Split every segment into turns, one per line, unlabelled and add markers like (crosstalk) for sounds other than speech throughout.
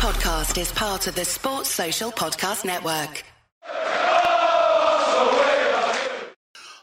podcast is part of the Sports Social Podcast Network.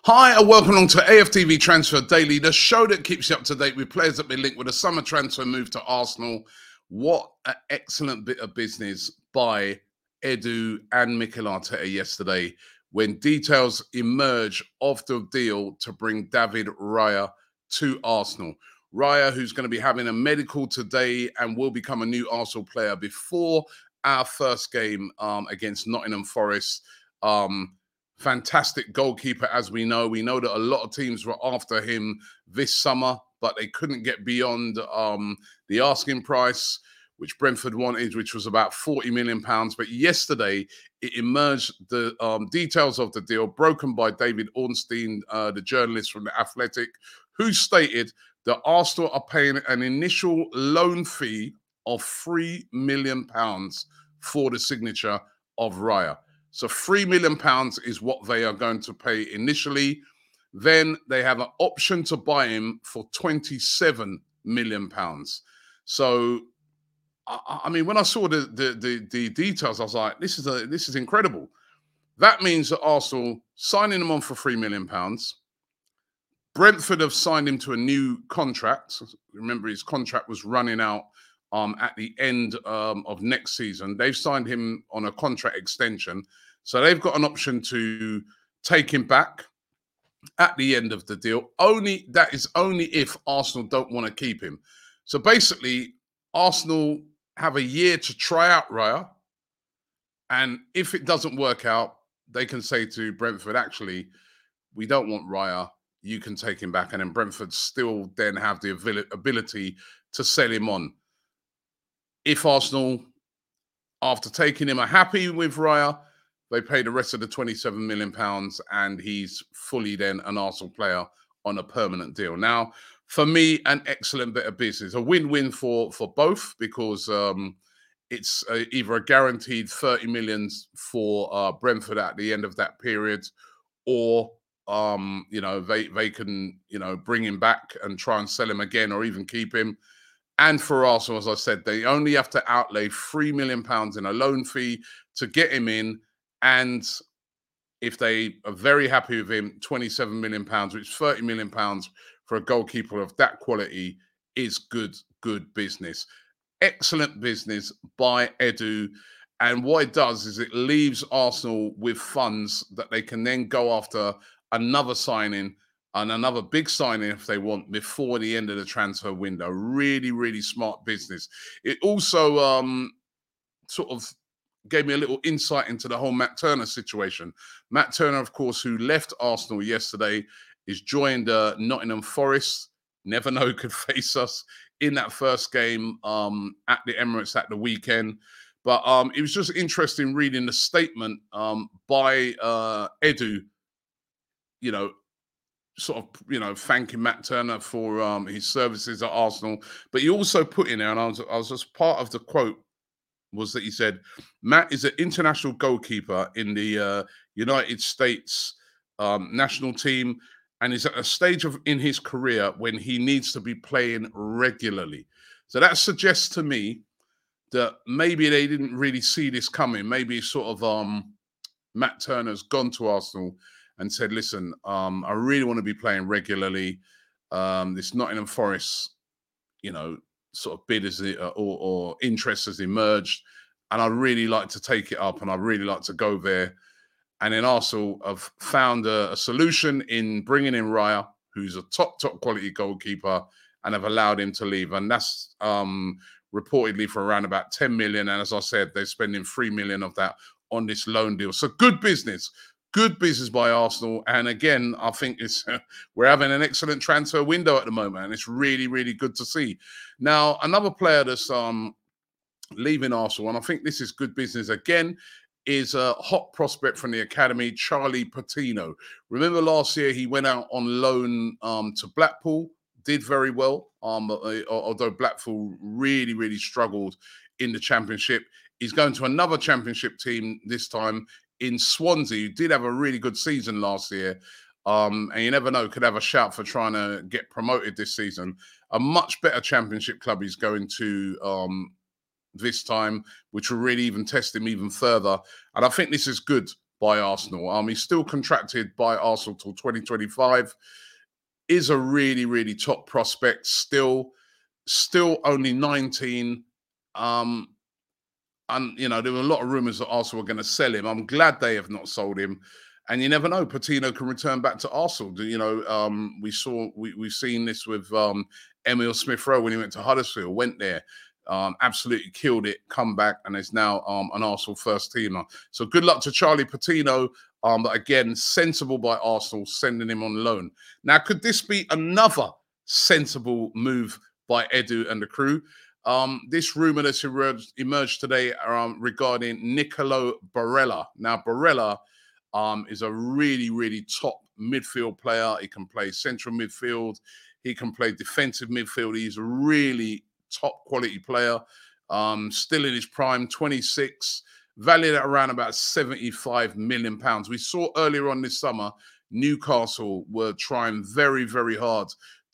Hi, and welcome along to AFTV Transfer Daily, the show that keeps you up to date with players that been linked with a summer transfer move to Arsenal. What an excellent bit of business by Edu and Mikel Arteta yesterday when details emerge of the deal to bring David Raya to Arsenal. Raya, who's going to be having a medical today and will become a new Arsenal player before our first game um, against Nottingham Forest. Um, fantastic goalkeeper, as we know. We know that a lot of teams were after him this summer, but they couldn't get beyond um, the asking price, which Brentford wanted, which was about 40 million pounds. But yesterday, it emerged the um, details of the deal, broken by David Ornstein, uh, the journalist from the Athletic, who stated that Arsenal are paying an initial loan fee of three million pounds for the signature of Raya. So three million pounds is what they are going to pay initially. Then they have an option to buy him for 27 million pounds. So I, mean, when I saw the, the, the the details, I was like, this is a this is incredible. That means that Arsenal signing him on for three million pounds Brentford have signed him to a new contract. Remember, his contract was running out um, at the end um, of next season. They've signed him on a contract extension. So they've got an option to take him back at the end of the deal. Only that is only if Arsenal don't want to keep him. So basically, Arsenal have a year to try out Raya. And if it doesn't work out, they can say to Brentford, actually, we don't want Raya you can take him back. And then Brentford still then have the ability to sell him on. If Arsenal, after taking him, are happy with Raya, they pay the rest of the 27 million pounds and he's fully then an Arsenal player on a permanent deal. Now, for me, an excellent bit of business, a win-win for for both because um, it's a, either a guaranteed 30 millions for uh, Brentford at the end of that period, or um, you know, they they can, you know, bring him back and try and sell him again or even keep him. And for Arsenal, as I said, they only have to outlay three million pounds in a loan fee to get him in. And if they are very happy with him, 27 million pounds, which 30 million pounds for a goalkeeper of that quality is good, good business. Excellent business by Edu. And what it does is it leaves Arsenal with funds that they can then go after another signing and another big signing if they want before the end of the transfer window. Really, really smart business. It also um, sort of gave me a little insight into the whole Matt Turner situation. Matt Turner, of course, who left Arsenal yesterday, is joined uh, Nottingham Forest. Never know could (laughs) face us in that first game um, at the Emirates at the weekend. But um, it was just interesting reading the statement um, by uh, Edu you know, sort of, you know, thanking Matt Turner for um, his services at Arsenal. But he also put in there, and I was, I was just part of the quote was that he said, Matt is an international goalkeeper in the uh, United States um, national team and is at a stage of in his career when he needs to be playing regularly. So that suggests to me that maybe they didn't really see this coming. Maybe sort of um, Matt Turner's gone to Arsenal and said, "Listen, um, I really want to be playing regularly. Um, this Nottingham Forest, you know, sort of bid as it, uh, or, or interest has emerged, and I'd really like to take it up, and I'd really like to go there." And then Arsenal have found a, a solution in bringing in Raya, who's a top top quality goalkeeper, and have allowed him to leave, and that's um, reportedly for around about 10 million. And as I said, they're spending 3 million of that on this loan deal. So good business good business by Arsenal. And again, I think it's (laughs) we're having an excellent transfer window at the moment, and it's really, really good to see. Now, another player that's um leaving Arsenal, and I think this is good business again, is a hot prospect from the academy, Charlie Patino. Remember last year he went out on loan um, to Blackpool, did very well. Um, uh, although Blackpool really, really struggled in the championship. He's going to another championship team this time in Swansea, who did have a really good season last year. Um, and you never know, could have a shout for trying to get promoted this season. A much better championship club he's going to um, this time, which will really even test him even further. And I think this is good by Arsenal. Um, he's still contracted by Arsenal till 2025. Is a really, really top prospect. Still, still only 19. Um, and you know, there were a lot of rumors that Arsenal were going to sell him. I'm glad they have not sold him. And you never know, Patino can return back to Arsenal. You know, um, we saw we we've seen this with um, Emil Smith Rowe when he went to Huddersfield, went there, um, absolutely killed it, come back, and is now um, an Arsenal first teamer. So good luck to Charlie Patino. Um, but again, sensible by Arsenal sending him on loan. Now, could this be another sensible move by Edu and the crew? Um, this rumor that's emerged, emerged today um, regarding Nicolo Barella. Now, Barella um, is a really, really top midfield player. He can play central midfield. He can play defensive midfield. He's a really top quality player. Um, still in his prime, 26, valued at around about 75 million pounds. We saw earlier on this summer, Newcastle were trying very, very hard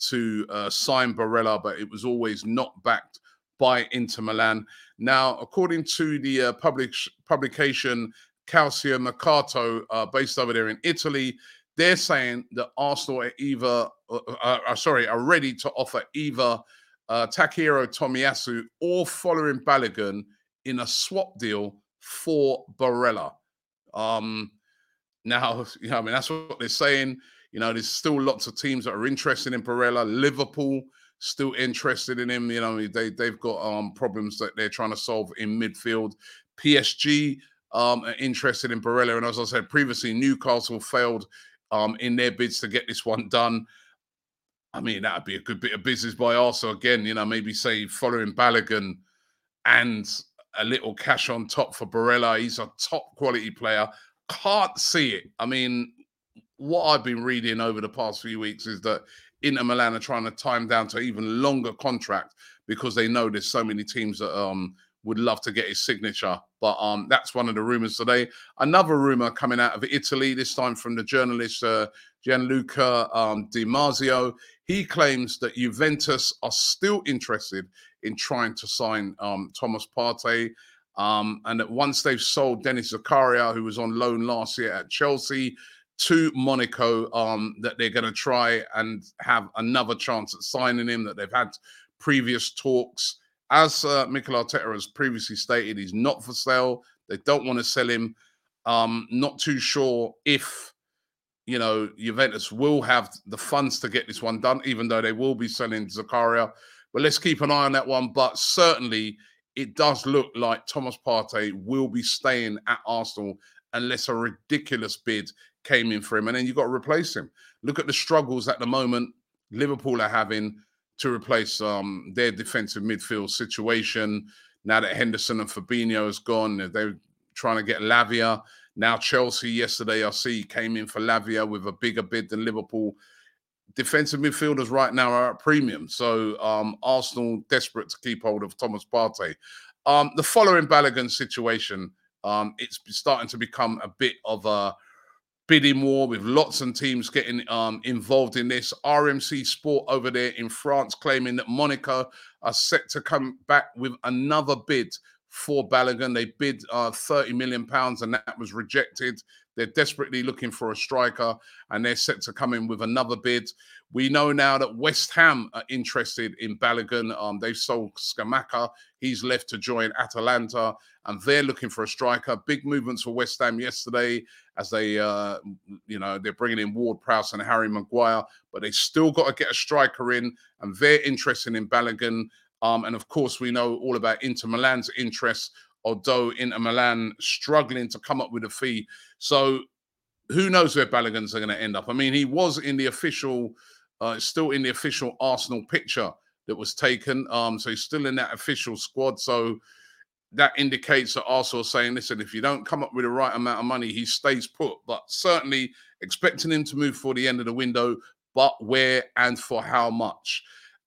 to uh, sign Barella, but it was always not backed by Inter Milan. Now, according to the uh, public publication Calcio Mercato, uh, based over there in Italy, they're saying that Arsenal are either, uh, uh, uh sorry, are ready to offer either uh, Takehiro Tomiyasu or Folarin Balogun in a swap deal for Barella. Um, now, (laughs) you know, I mean, that's what they're saying. You know, there's still lots of teams that are interested in Barella. Liverpool still interested in him. You know, they they've got um problems that they're trying to solve in midfield. PSG um are interested in Barella, and as I said previously, Newcastle failed um, in their bids to get this one done. I mean, that'd be a good bit of business by Arsenal again. You know, maybe say Folarin Balogun and a little cash on top for Barella. He's a top quality player. Can't see it. I mean, what I've been reading over the past few weeks is that Inter Milan are trying to time down to even longer contract because they know there's so many teams that um, would love to get his signature. But um, that's one of the rumors today. Another rumor coming out of Italy, this time from the journalist uh, Gianluca um, Di Marzio. He claims that Juventus are still interested in trying to sign um, Thomas Partey. Um, and that once they've sold Denis Zakaria, who was on loan last year at Chelsea, to Monaco, um, that they're going to try and have another chance at signing him, that they've had previous talks as uh, Mikel Arteta has previously stated, he's not for sale. They don't want to sell him. Um, not too sure if you know Juventus will have the funds to get this one done, even though they will be selling Zakaria. But let's keep an eye on that one. But certainly, it does look like Thomas Partey will be staying at Arsenal unless a ridiculous bid came in for him, and then you've got to replace him. Look at the struggles at the moment Liverpool are having to replace um, their defensive midfield situation. Now that Henderson and Fabinho is gone, they're trying to get Lavia. Now Chelsea yesterday, I see, came in for Lavia with a bigger bid than Liverpool. Defensive midfielders right now are at premium. So um, Arsenal desperate to keep hold of Thomas Partey. Um, the Folarin Balogun situation, um, it's starting to become a bit of a bidding war with lots of teams getting um, involved in this. RMC Sport over there in France claiming that Monaco are set to come back with another bid for Balogun. They bid uh, 30 million pounds and that was rejected. They're desperately looking for a striker and they're set to come in with another bid. We know now that West Ham are interested in Balogun. Um, they've sold Scamacca. He's left to join Atalanta and they're looking for a striker. Big movements for West Ham yesterday as they, uh, you know, they're bringing in Ward Prowse and Harry Maguire, but they still got to get a striker in and they're interested in Balogun. Um, and of course, we know all about Inter Milan's interest although Inter Milan struggling to come up with a fee. So who knows where Balogun's are going to end up? I mean, he was in the official, uh, still in the official Arsenal picture that was taken. Um, so he's still in that official squad. So that indicates that Arsenal saying, listen, if you don't come up with the right amount of money, he stays put. But certainly expecting him to move for the end of the window, but where and for how much?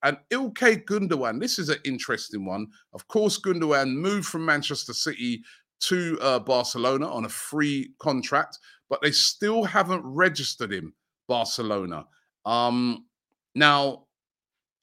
And Ilkay Gundogan, this is an interesting one. Of course, Gundogan moved from Manchester City to uh, Barcelona on a free contract, but they still haven't registered him, Barcelona. Um, now,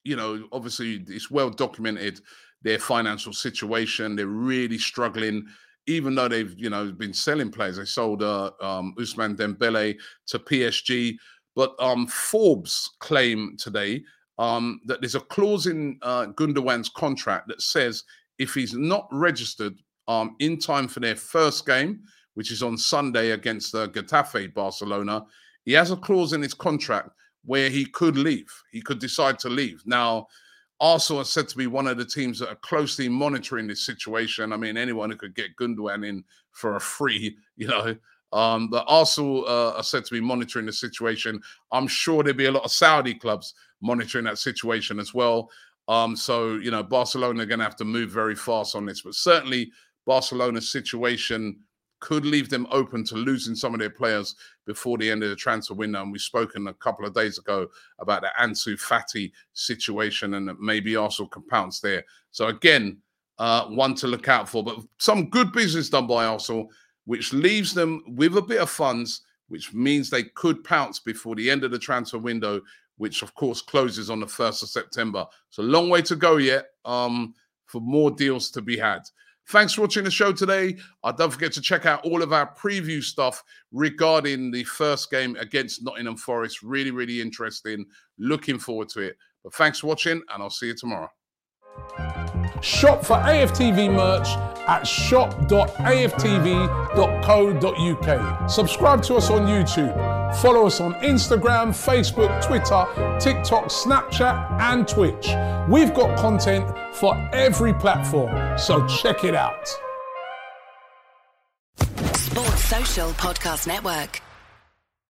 you know, obviously, it's well documented their financial situation. They're really struggling, even though they've you know been selling players. They sold uh, um, Ousmane Dembele to PSG, but um, Forbes claim today um, that there's a clause in uh, Gundogan's contract that says if he's not registered um, in time for their first game, which is on Sunday against uh, Getafe Barcelona, he has a clause in his contract where he could leave. He could decide to leave. Now, Arsenal is said to be one of the teams that are closely monitoring this situation. I mean, anyone who could get Gundogan in for a free, (laughs) you know. Um, but Arsenal uh, are said to be monitoring the situation. I'm sure there'll be a lot of Saudi clubs monitoring that situation as well. Um, so, you know, Barcelona are going to have to move very fast on this. But certainly, Barcelona's situation could leave them open to losing some of their players before the end of the transfer window. And we've spoken a couple of days ago about the Ansu Fati situation and maybe Arsenal can pounce there. So again, uh, one to look out for. But some good business done by Arsenal, which leaves them with a bit of funds, which means they could pounce before the end of the transfer window, which of course closes on the 1st of September. So long way to go yet um, for more deals to be had. Thanks for watching the show today. Uh, don't forget to check out all of our preview stuff regarding the first game against Nottingham Forest. Really, really interesting. Looking forward to it. But thanks for watching, and I'll see you tomorrow.
Shop for AFTV merch at shop.aftv.co.uk. Subscribe to us on YouTube. Follow us on Instagram, Facebook, Twitter, TikTok, Snapchat, and Twitch. We've got content for every platform, so check it out.
Sports Social Podcast Network.